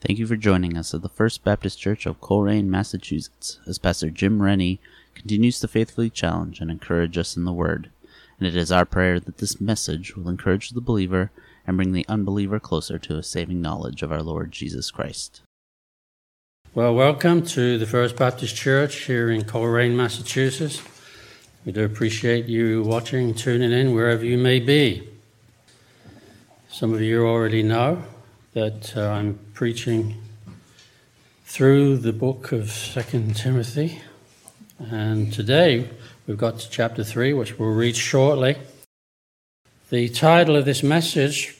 Thank you for joining us at the First Baptist Church of Colrain, Massachusetts, as Pastor Jim Rennie continues to faithfully challenge and encourage us in the Word. And it is our prayer that this message will encourage the believer and bring the unbeliever closer to a saving knowledge of our Lord Jesus Christ. Well, welcome to the First Baptist Church here in Colrain, Massachusetts. We do appreciate you watching, tuning in, wherever you may be. Some of you already know that uh, I'm preaching through the book of Second Timothy, and today we've got to chapter 3, which we'll read shortly. The title of this message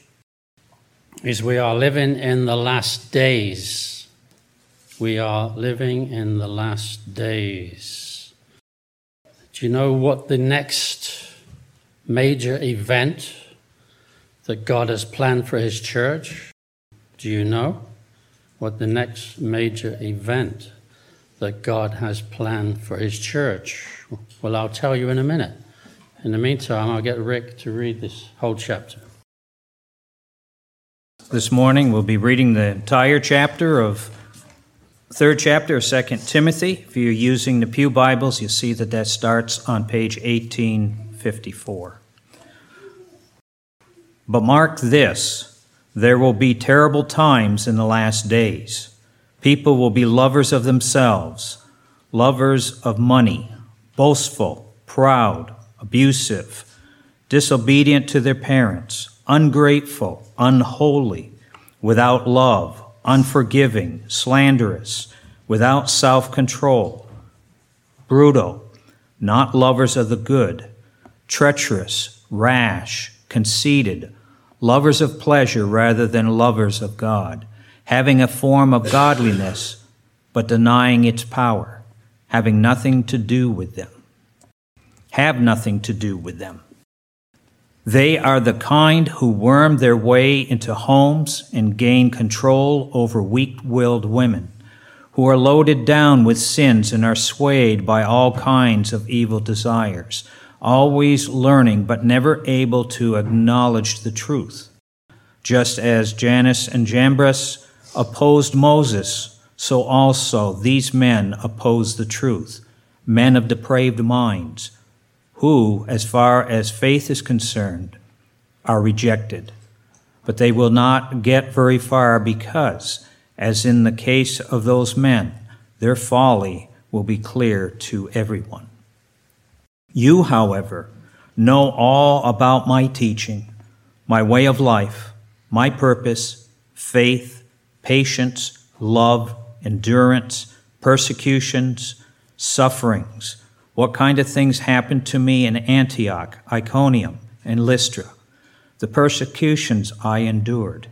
is We Are Living in the Last Days. We are living in the last days. Do you know what the next major event that God has planned for His church? Do you know what the next major event that God has planned for His church? Well, I'll tell you in a minute. In the meantime, I'll get Rick to read this whole chapter. This morning we'll be reading the entire chapter of third chapter of Second Timothy. If you're using the Pew Bibles, you'll see that that starts on page 1854. But mark this there will be terrible times in the last days. People will be lovers of themselves, lovers of money, boastful, proud, abusive, disobedient to their parents, ungrateful, unholy, without love, unforgiving, slanderous, without self control, brutal, not lovers of the good, treacherous, rash, conceited, lovers of pleasure rather than lovers of God, having a form of godliness, but denying its power, having nothing to do with them. Have nothing to do with them. They are the kind who worm their way into homes and gain control over weak willed women, who are loaded down with sins and are swayed by all kinds of evil desires, always learning but never able to acknowledge the truth. Just as Jannes and Jambres opposed Moses, so also these men oppose the truth, men of depraved minds who, as far as faith is concerned, are rejected. But they will not get very far because, as in the case of those men, their folly will be clear to everyone. You, however, know all about my teaching, my way of life, my purpose, faith, patience, love, endurance, persecutions, sufferings what kind of things happened to me in Antioch, Iconium, and Lystra, the persecutions I endured.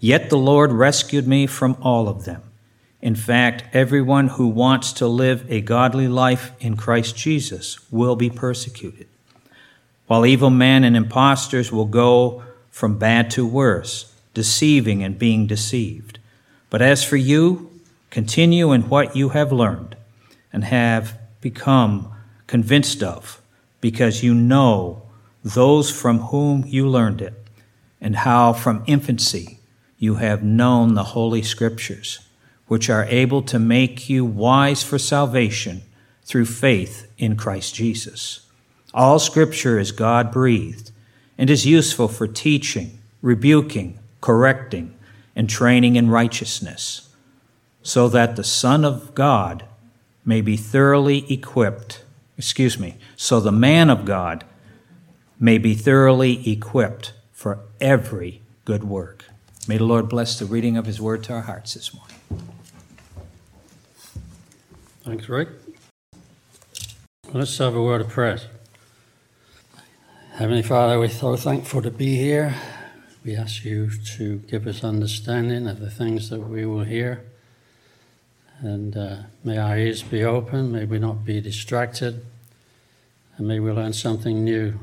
Yet the Lord rescued me from all of them. In fact, everyone who wants to live a godly life in Christ Jesus will be persecuted. While evil men and impostors will go from bad to worse, deceiving and being deceived. But as for you, continue in what you have learned and have become convinced of, because you know those from whom you learned it, and how from infancy you have known the Holy Scriptures, which are able to make you wise for salvation through faith in Christ Jesus. All Scripture is God breathed and is useful for teaching, rebuking, correcting, and training in righteousness, so that the Son of God may be thoroughly equipped, excuse me, so the man of God may be thoroughly equipped for every good work. May the Lord bless the reading of his word to our hearts this morning. Thanks, Rick. Let's have a word of prayer. Heavenly Father, we're so thankful to be here. We ask you to give us understanding of the things that we will hear. And uh, may our ears be open, may we not be distracted, and may we learn something new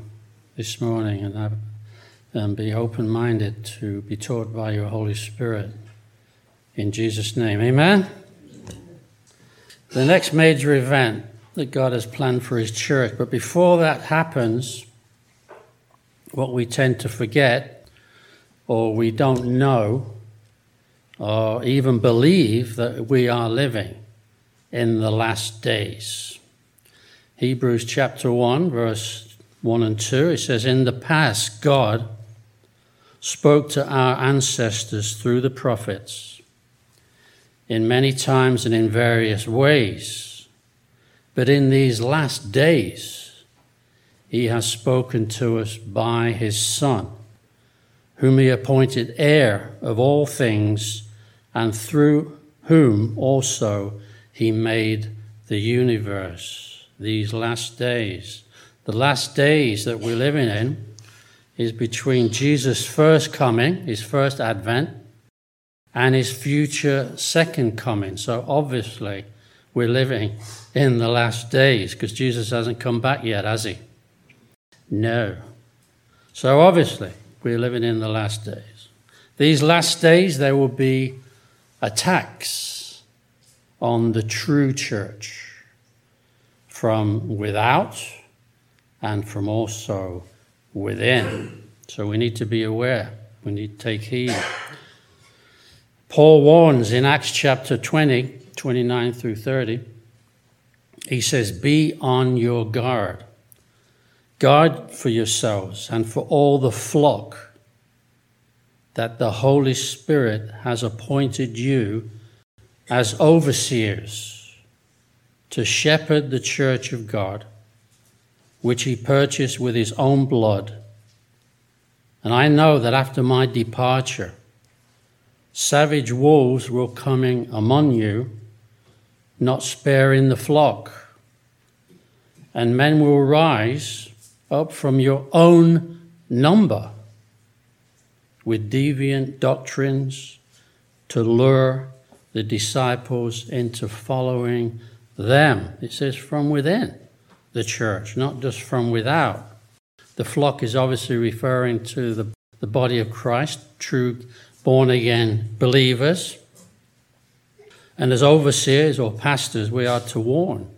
this morning and, have, and be open minded to be taught by your Holy Spirit. In Jesus' name, amen. The next major event that God has planned for His church, but before that happens, what we tend to forget or we don't know or even believe that we are living in the last days. Hebrews chapter 1, verse 1 and 2, it says, In the past, God spoke to our ancestors through the prophets in many times and in various ways. But in these last days, he has spoken to us by his Son, whom he appointed heir of all things, and through whom also he made the universe. These last days, the last days that we're living in, is between Jesus' first coming, his first advent, and his future second coming. So obviously, we're living in the last days because Jesus hasn't come back yet, has he? No. So obviously, we're living in the last days. These last days, there will be attacks on the true church from without and from also within. So we need to be aware, we need to take heed. Paul warns in Acts chapter 20, 29 through 30, he says, Be on your guard. Guard for yourselves and for all the flock that the Holy Spirit has appointed you as overseers to shepherd the church of God which he purchased with his own blood. And I know that after my departure, savage wolves will coming among you, not sparing the flock. And men will rise up from your own number with deviant doctrines to lure the disciples into following them. It says from within the church, not just from without. The flock is obviously referring to the, the body of Christ, true born again believers. And as overseers or pastors, we are to warn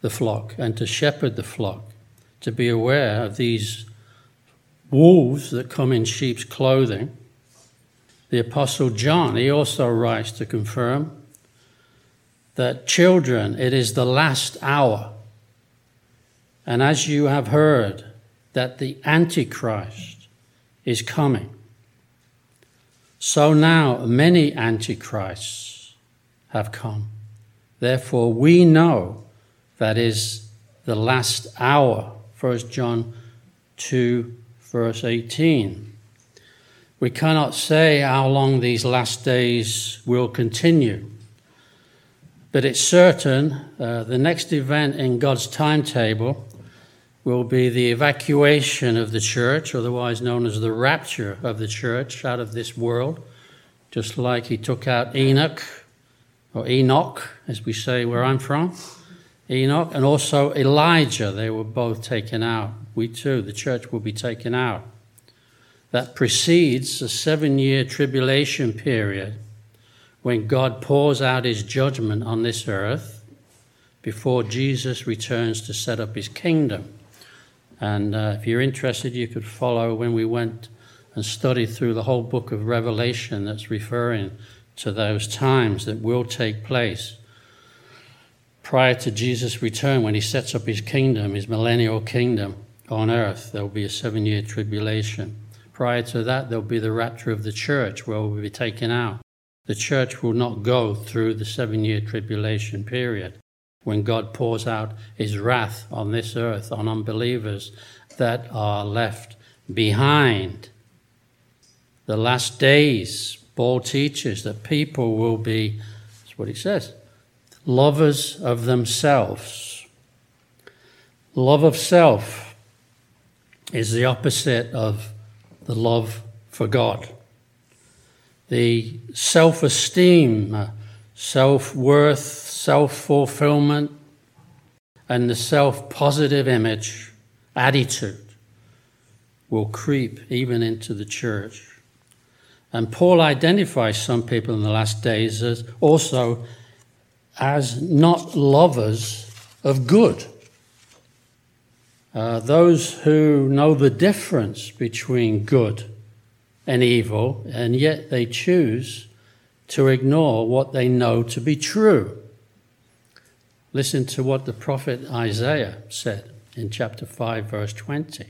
the flock and to shepherd the flock, to be aware of these wolves that come in sheep's clothing. The Apostle John, he also writes to confirm that children, it is the last hour. And as you have heard that the Antichrist is coming, so now many Antichrists have come. Therefore, we know that is the last hour. 1 John 2, verse 18. We cannot say how long these last days will continue, but it's certain uh, the next event in God's timetable will be the evacuation of the church, otherwise known as the rapture of the church out of this world, just like he took out Enoch, or Enoch, as we say where I'm from, Enoch, and also Elijah. They were both taken out. We too, the church will be taken out. That precedes a seven year tribulation period when God pours out his judgment on this earth before Jesus returns to set up his kingdom. And uh, if you're interested, you could follow when we went and studied through the whole book of Revelation that's referring to those times that will take place prior to Jesus' return when he sets up his kingdom, his millennial kingdom on earth. There will be a seven year tribulation. Prior to that, there'll be the rapture of the church where we'll be taken out. The church will not go through the seven year tribulation period when God pours out his wrath on this earth, on unbelievers that are left behind. The last days, Paul teaches that people will be, that's what he says, lovers of themselves. Love of self is the opposite of the love for God. The self esteem, uh, self worth, self fulfillment, and the self positive image attitude will creep even into the church. And Paul identifies some people in the last days as also as not lovers of good. Uh, those who know the difference between good and evil, and yet they choose to ignore what they know to be true. Listen to what the prophet Isaiah said in chapter 5, verse 20.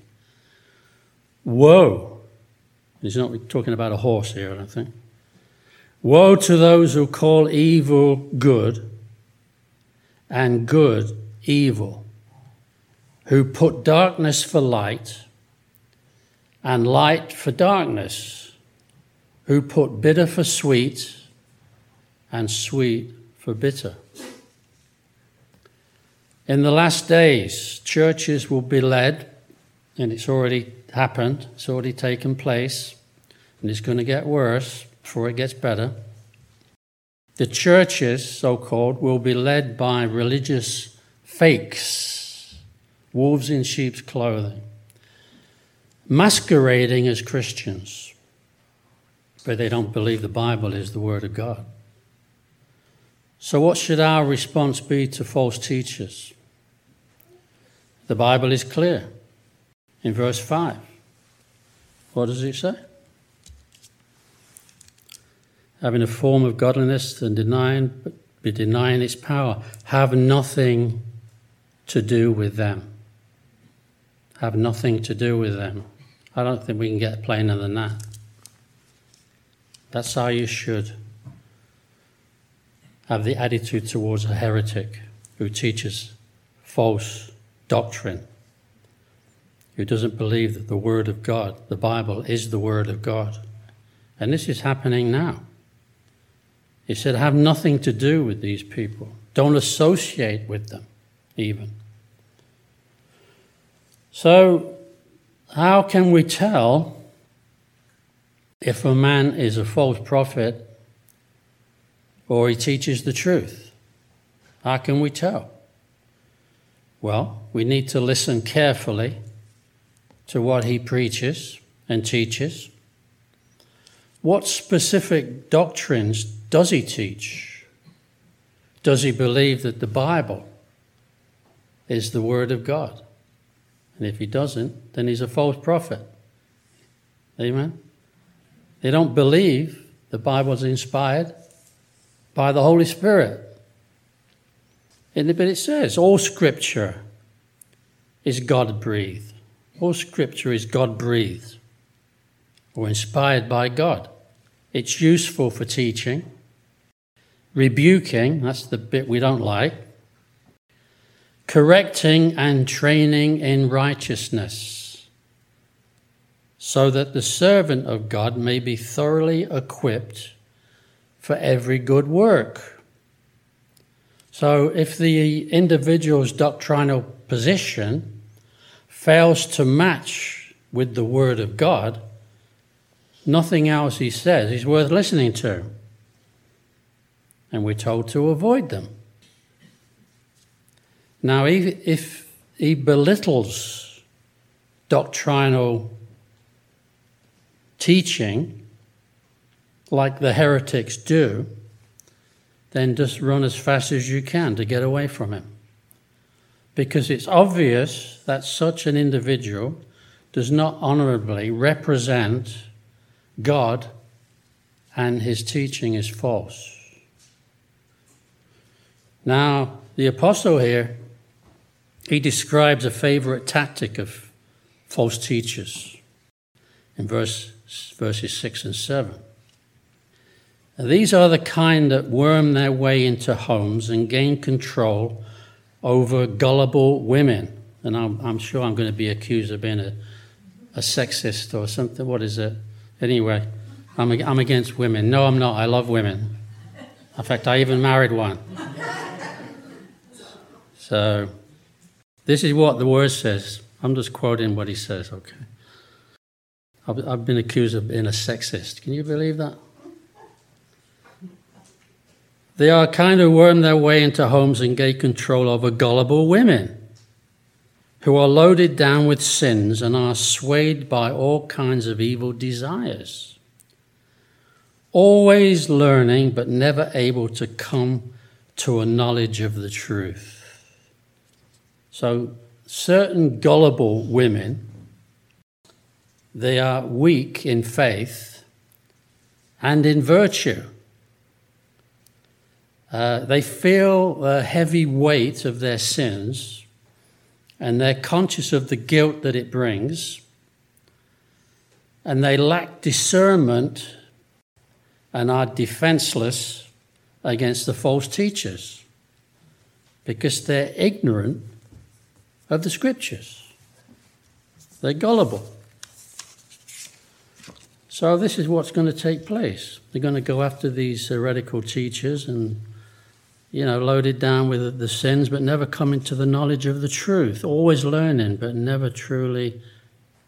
Woe! He's not talking about a horse here, I don't think. Woe to those who call evil good and good evil, who put darkness for light and light for darkness, who put bitter for sweet and sweet for bitter. In the last days, churches will be led, and it's already happened, it's already taken place, and it's going to get worse before it gets better. The churches, so called, will be led by religious fakes, wolves in sheep's clothing, masquerading as Christians, but they don't believe the Bible is the Word of God. So, what should our response be to false teachers? The Bible is clear in verse 5. What does it say? Having a form of godliness and denying, but be denying its power. Have nothing to do with them. Have nothing to do with them. I don't think we can get plainer than that. That's how you should have the attitude towards a heretic who teaches false doctrine, who doesn't believe that the Word of God, the Bible, is the Word of God. And this is happening now. He said, have nothing to do with these people. Don't associate with them, even. So, how can we tell if a man is a false prophet or he teaches the truth? How can we tell? Well, we need to listen carefully to what he preaches and teaches. What specific doctrines does he teach? Does he believe that the Bible is the Word of God? And if he doesn't, then he's a false prophet. Amen? They don't believe the Bible is inspired by the Holy Spirit. But it says all scripture is God breathed. All scripture is God breathed or inspired by God. It's useful for teaching, rebuking, that's the bit we don't like, correcting and training in righteousness, so that the servant of God may be thoroughly equipped for every good work. So, if the individual's doctrinal position fails to match with the Word of God, nothing else he says is worth listening to. And we're told to avoid them. Now, if he belittles doctrinal teaching, like the heretics do, then just run as fast as you can to get away from him. Because it's obvious that such an individual does not honorably represent God and his teaching is false. Now, the apostle here, he describes a favorite tactic of false teachers in verse, verses 6 and 7. These are the kind that worm their way into homes and gain control over gullible women. And I'm, I'm sure I'm going to be accused of being a, a sexist or something. What is it? Anyway, I'm, I'm against women. No, I'm not. I love women. In fact, I even married one. So, this is what the word says. I'm just quoting what he says, okay? I've, I've been accused of being a sexist. Can you believe that? They are kind of worm their way into homes and gain control over gullible women who are loaded down with sins and are swayed by all kinds of evil desires. Always learning, but never able to come to a knowledge of the truth. So, certain gullible women, they are weak in faith and in virtue. Uh, they feel the heavy weight of their sins and they're conscious of the guilt that it brings, and they lack discernment and are defenseless against the false teachers because they're ignorant of the scriptures. They're gullible. So, this is what's going to take place. They're going to go after these heretical teachers and, you know, loaded down with the sins, but never coming to the knowledge of the truth. Always learning, but never truly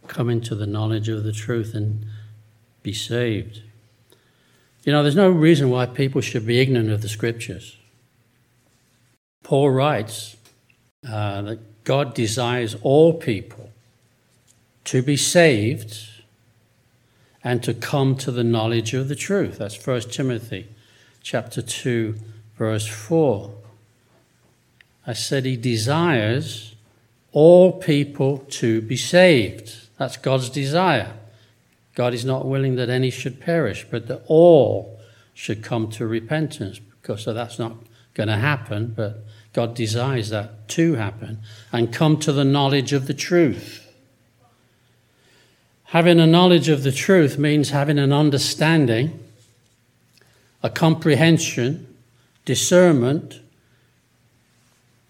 coming to the knowledge of the truth and be saved. You know, there's no reason why people should be ignorant of the scriptures. Paul writes uh, that God desires all people to be saved and to come to the knowledge of the truth. That's 1 Timothy chapter 2 verse 4. I said he desires all people to be saved. That's God's desire. God is not willing that any should perish, but that all should come to repentance, because so that's not going to happen, but God desires that to happen and come to the knowledge of the truth. Having a knowledge of the truth means having an understanding, a comprehension, discernment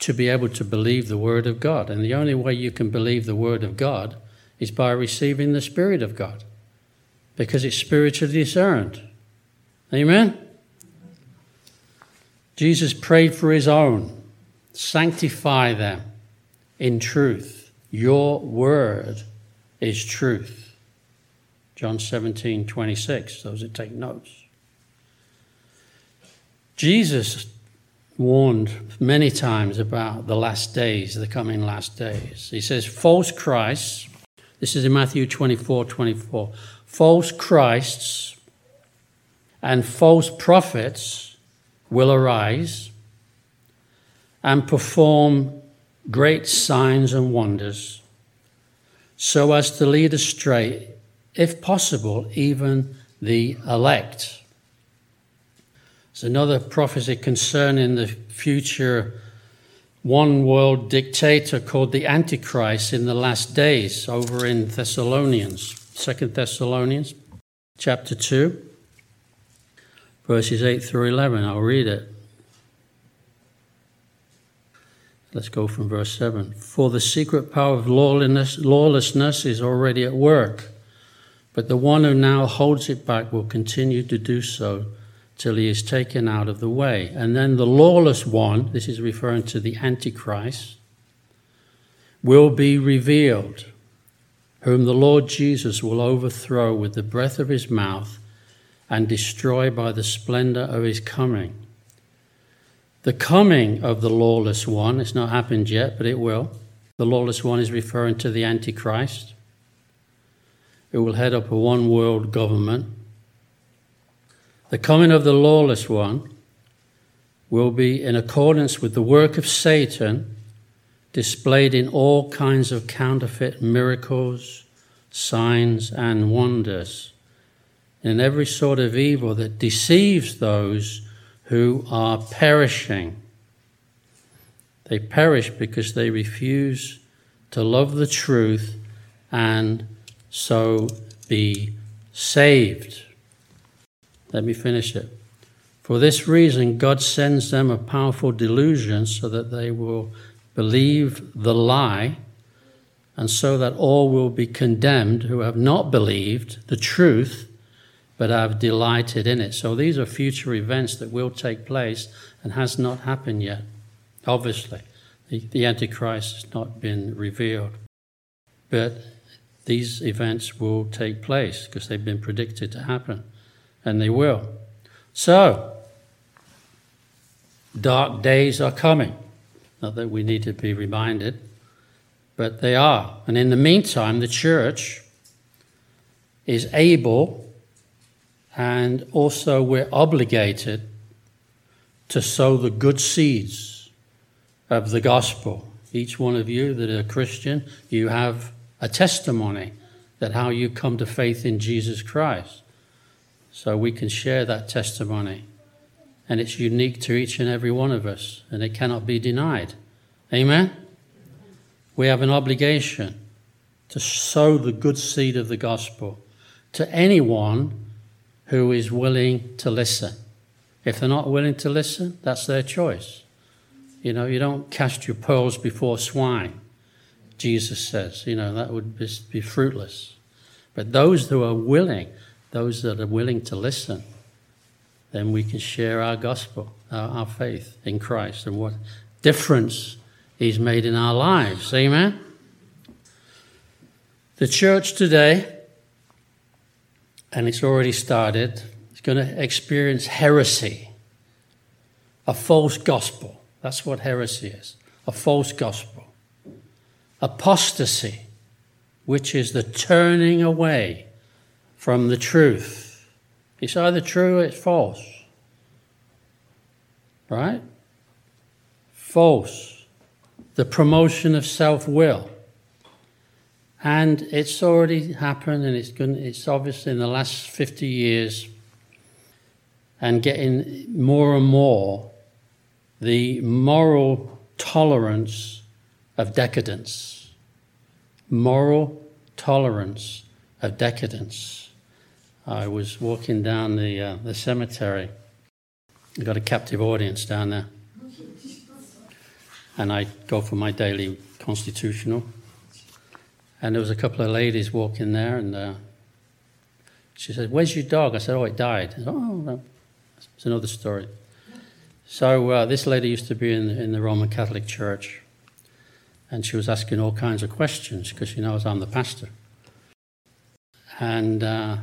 to be able to believe the Word of God. And the only way you can believe the Word of God is by receiving the Spirit of God, because it's spiritually discerned. Amen? Jesus prayed for his own sanctify them in truth. Your word is truth. John 17, 26, those that take notes. Jesus warned many times about the last days, the coming last days. He says, false Christs, this is in Matthew 24, 24, false Christs and false prophets will arise and perform great signs and wonders so as to lead astray if possible, even the elect. There's another prophecy concerning the future one world dictator called the Antichrist in the last days over in Thessalonians, Second Thessalonians chapter 2, verses 8 through 11. I'll read it. Let's go from verse 7. For the secret power of lawlessness, lawlessness is already at work. But the one who now holds it back will continue to do so till he is taken out of the way. And then the lawless one, this is referring to the Antichrist, will be revealed, whom the Lord Jesus will overthrow with the breath of his mouth and destroy by the splendor of his coming. The coming of the lawless one, it's not happened yet, but it will. The lawless one is referring to the Antichrist who will head up a one world government. The coming of the lawless one will be in accordance with the work of Satan displayed in all kinds of counterfeit miracles, signs, and wonders, in every sort of evil that deceives those who are perishing. They perish because they refuse to love the truth and so be saved. Let me finish it. For this reason, God sends them a powerful delusion so that they will believe the lie, and so that all will be condemned who have not believed the truth but have delighted in it. So these are future events that will take place and has not happened yet. Obviously, the, the Antichrist has not been revealed. But these events will take place because they've been predicted to happen, and they will. So, dark days are coming. Not that we need to be reminded, but they are. And in the meantime, the church is able and also we're obligated to sow the good seeds of the gospel. Each one of you that are Christian, you have a testimony that how you come to faith in Jesus Christ. So we can share that testimony. And it's unique to each and every one of us, and it cannot be denied. Amen? We have an obligation to sow the good seed of the gospel to anyone who is willing to listen. If they're not willing to listen, that's their choice. You know, you don't cast your pearls before swine, Jesus says. You know, that would be fruitless. But those who are willing, those that are willing to listen, then we can share our gospel, our, our faith in Christ, and what difference He's made in our lives. Amen? The church today, and it's already started, is going to experience heresy, a false gospel. That's what heresy is a false gospel. Apostasy, which is the turning away from the truth. It's either true or it's false. Right? False. The promotion of self will. And it's already happened, and it's, going, it's obviously in the last 50 years and getting more and more the moral tolerance of decadence. Moral tolerance of decadence. I was walking down the, uh, the cemetery. I got a captive audience down there. And I go for my daily constitutional. And there was a couple of ladies walking there, and uh, she said, Where's your dog? I said, Oh, it died. Said, oh. It's another story. So uh, this lady used to be in, in the Roman Catholic Church, and she was asking all kinds of questions because she knows I'm the pastor. And uh,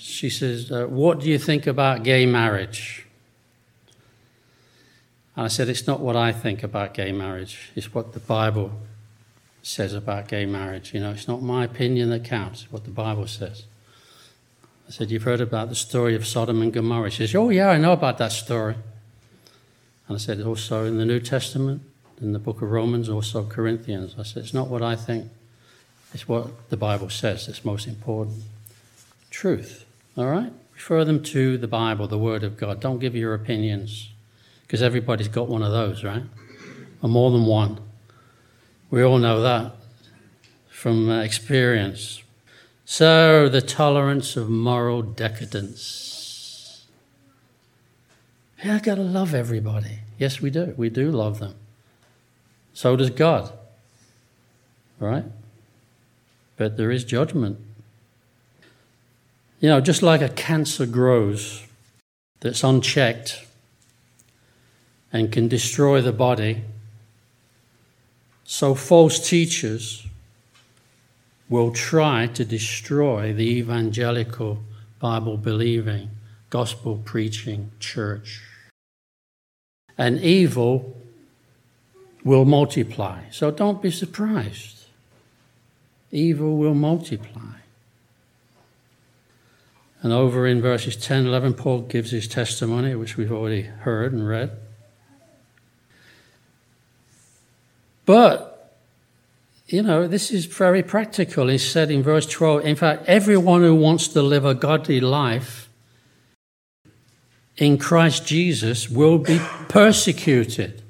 she says, uh, What do you think about gay marriage? And I said, It's not what I think about gay marriage, it's what the Bible says about gay marriage. You know, it's not my opinion that counts, it's what the Bible says. I said, You've heard about the story of Sodom and Gomorrah. She says, Oh, yeah, I know about that story. And I said, Also in the New Testament, in the book of Romans, also Corinthians. I said, It's not what I think, it's what the Bible says that's most important. Truth, all right? Refer them to the Bible, the Word of God. Don't give your opinions, because everybody's got one of those, right? Or more than one. We all know that from uh, experience. So, the tolerance of moral decadence. Yeah, I've got to love everybody. Yes, we do. We do love them. So does God. Right? But there is judgment. You know, just like a cancer grows that's unchecked and can destroy the body so, false teachers will try to destroy the evangelical, Bible believing, gospel preaching church. And evil will multiply. So, don't be surprised. Evil will multiply. And over in verses 10 11, Paul gives his testimony, which we've already heard and read. But, you know, this is very practical. He said in verse 12, in fact, everyone who wants to live a godly life in Christ Jesus will be persecuted.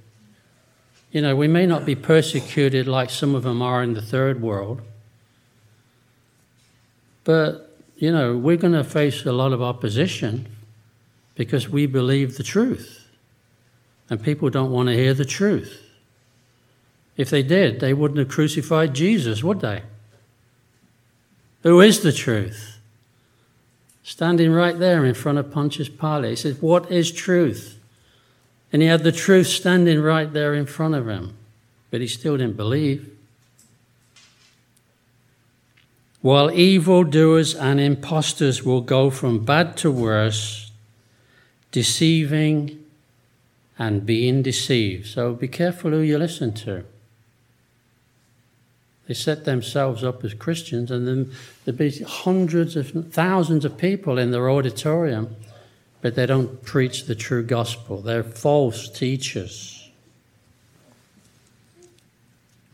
You know, we may not be persecuted like some of them are in the third world, but, you know, we're going to face a lot of opposition because we believe the truth. And people don't want to hear the truth. If they did, they wouldn't have crucified Jesus, would they? Who is the truth? Standing right there in front of Pontius Pilate, he says, What is truth? And he had the truth standing right there in front of him, but he still didn't believe. While evildoers and impostors will go from bad to worse, deceiving and being deceived. So be careful who you listen to. They set themselves up as Christians, and then there'd be hundreds of thousands of people in their auditorium, but they don't preach the true gospel. They're false teachers.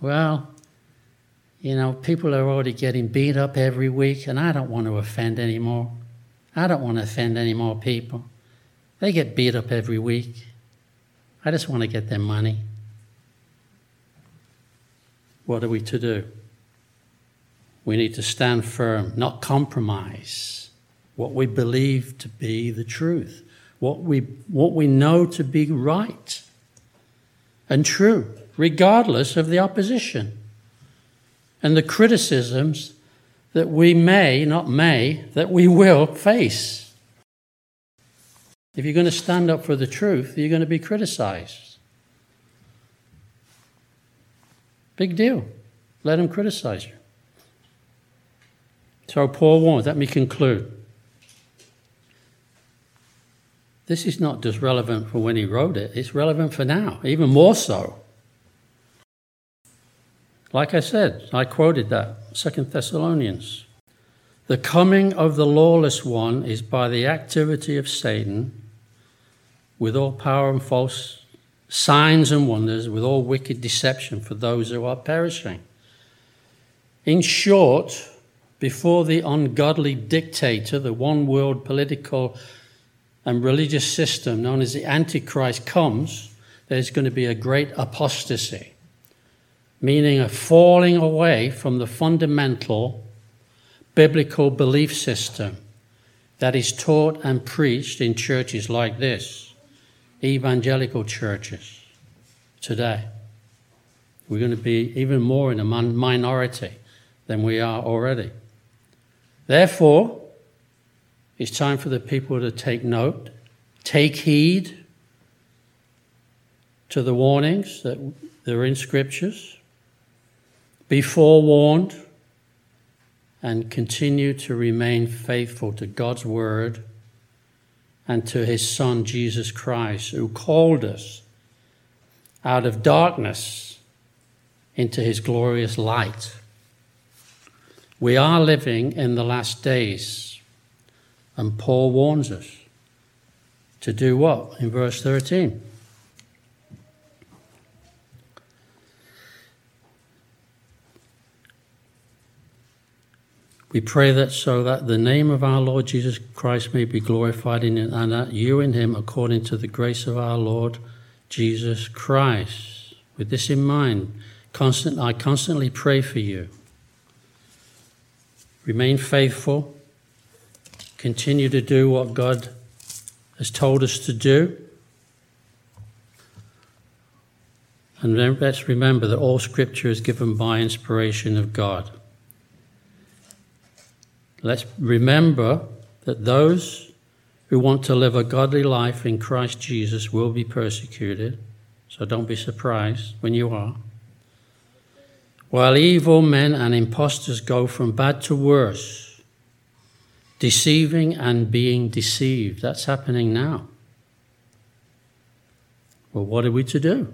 Well, You know, people are already getting beat up every week, and I don't want to offend anymore. I don't want to offend any more people. They get beat up every week. I just want to get their money. What are we to do? We need to stand firm, not compromise what we believe to be the truth, what we, what we know to be right and true, regardless of the opposition and the criticisms that we may, not may, that we will face. If you're going to stand up for the truth, you're going to be criticized. Big deal. Let them criticize you. So, Paul warns, let me conclude. This is not just relevant for when he wrote it, it's relevant for now, even more so. Like I said, I quoted that, Second Thessalonians. The coming of the lawless one is by the activity of Satan, with all power and false signs and wonders, with all wicked deception for those who are perishing. In short, before the ungodly dictator, the one world political and religious system known as the Antichrist comes, there's going to be a great apostasy, meaning a falling away from the fundamental biblical belief system that is taught and preached in churches like this, evangelical churches today. We're going to be even more in a minority than we are already. Therefore, it's time for the people to take note, take heed to the warnings that are in scriptures, be forewarned, and continue to remain faithful to God's word and to his Son, Jesus Christ, who called us out of darkness into his glorious light. We are living in the last days. And Paul warns us to do what in verse 13? We pray that so that the name of our Lord Jesus Christ may be glorified in it, and that you in him, according to the grace of our Lord Jesus Christ. With this in mind, constant, I constantly pray for you. Remain faithful continue to do what God has told us to do. And let's remember that all scripture is given by inspiration of God. Let's remember that those who want to live a godly life in Christ Jesus will be persecuted. So don't be surprised when you are. While evil men and impostors go from bad to worse, deceiving and being deceived. That's happening now. Well, what are we to do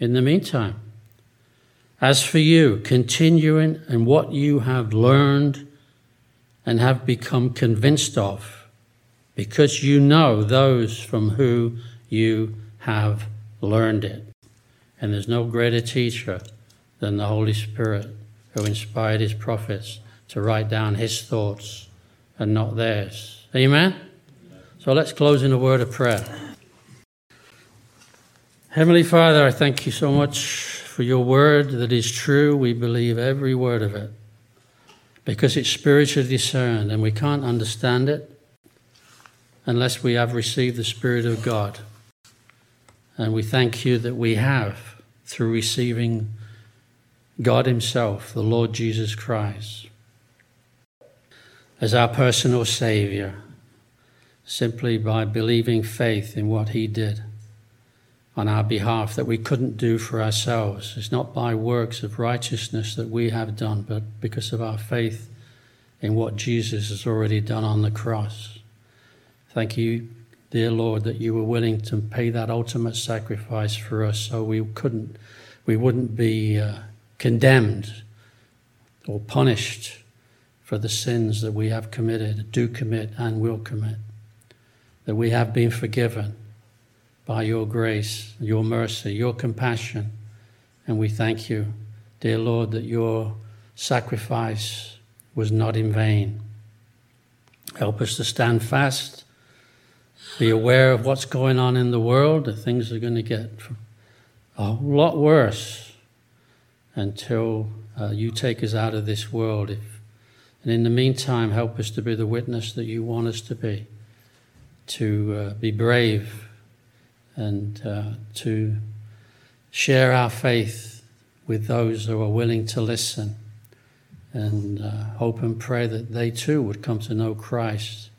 in the meantime? As for you, continuing in what you have learned and have become convinced of, because you know those from who you have learned it. And there's no greater teacher than the Holy Spirit who inspired his prophets to write down his thoughts and not theirs. Amen? So let's close in a word of prayer. Heavenly Father, I thank you so much for your word that is true. We believe every word of it because it's spiritually discerned and we can't understand it unless we have received the Spirit of God. And we thank you that we have through receiving God Himself, the Lord Jesus Christ as our personal Savior simply by believing faith in what He did on our behalf that we couldn't do for ourselves. It's not by works of righteousness that we have done, but because of our faith in what Jesus has already done on the cross. Thank you, dear Lord, that you were willing to pay that ultimate sacrifice for us so we couldn't, we wouldn't be uh, condemned or punished for the sins that we have committed, do commit, and will commit. That we have been forgiven by your grace, your mercy, your compassion. And we thank you, dear Lord, that your sacrifice was not in vain. Help us to stand fast, be aware of what's going on in the world, that things are going to get a lot worse until uh, you take us out of this world. If, and in the meantime, help us to be the witness that you want us to be, to uh, be brave and uh, to share our faith with those who are willing to listen and uh, hope and pray that they too would come to know Christ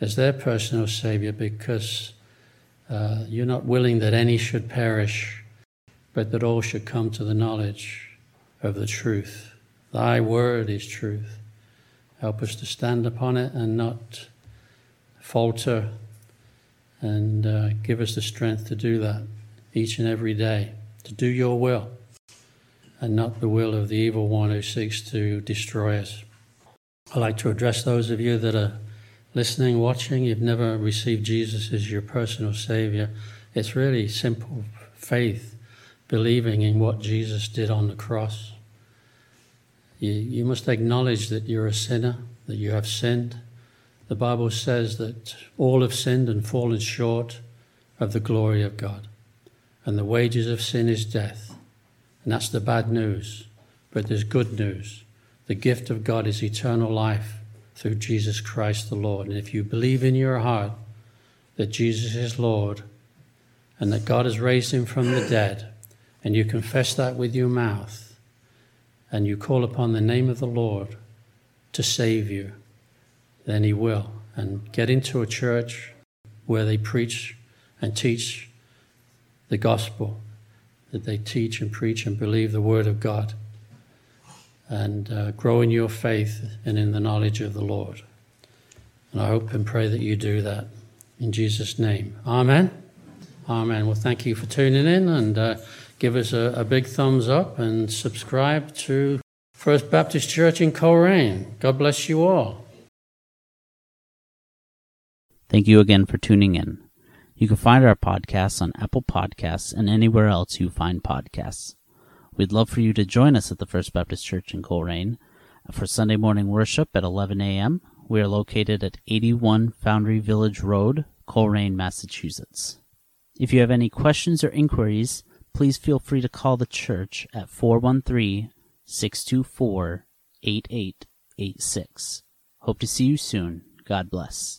as their personal Savior because uh, you're not willing that any should perish, but that all should come to the knowledge of the truth. Thy word is truth. Help us to stand upon it and not falter, and uh, give us the strength to do that each and every day, to do your will and not the will of the evil one who seeks to destroy us. I'd like to address those of you that are listening, watching, you've never received Jesus as your personal Savior. It's really simple faith, believing in what Jesus did on the cross. You, you must acknowledge that you're a sinner, that you have sinned. The Bible says that all have sinned and fallen short of the glory of God. And the wages of sin is death. And that's the bad news. But there's good news. The gift of God is eternal life through Jesus Christ the Lord. And if you believe in your heart that Jesus is Lord and that God has raised him from the dead, and you confess that with your mouth, and you call upon the name of the Lord to save you, then he will. And get into a church where they preach and teach the gospel that they teach and preach and believe the Word of God and uh, grow in your faith and in the knowledge of the Lord. And I hope and pray that you do that in Jesus' name. Amen. Amen. Well, thank you for tuning in and uh, give us a, a, big thumbs up and subscribe to First Baptist Church in Colrain. God bless you all. Thank you again for tuning in. You can find our podcasts on Apple Podcasts and anywhere else you find podcasts. We'd love for you to join us at the First Baptist Church in Colrain for Sunday morning worship at 11 a.m. We are located at 81 Foundry Village Road, Colrain, Massachusetts. If you have any questions or inquiries, please feel free to call the church at 413 624 8886. Hope to see you soon. God bless.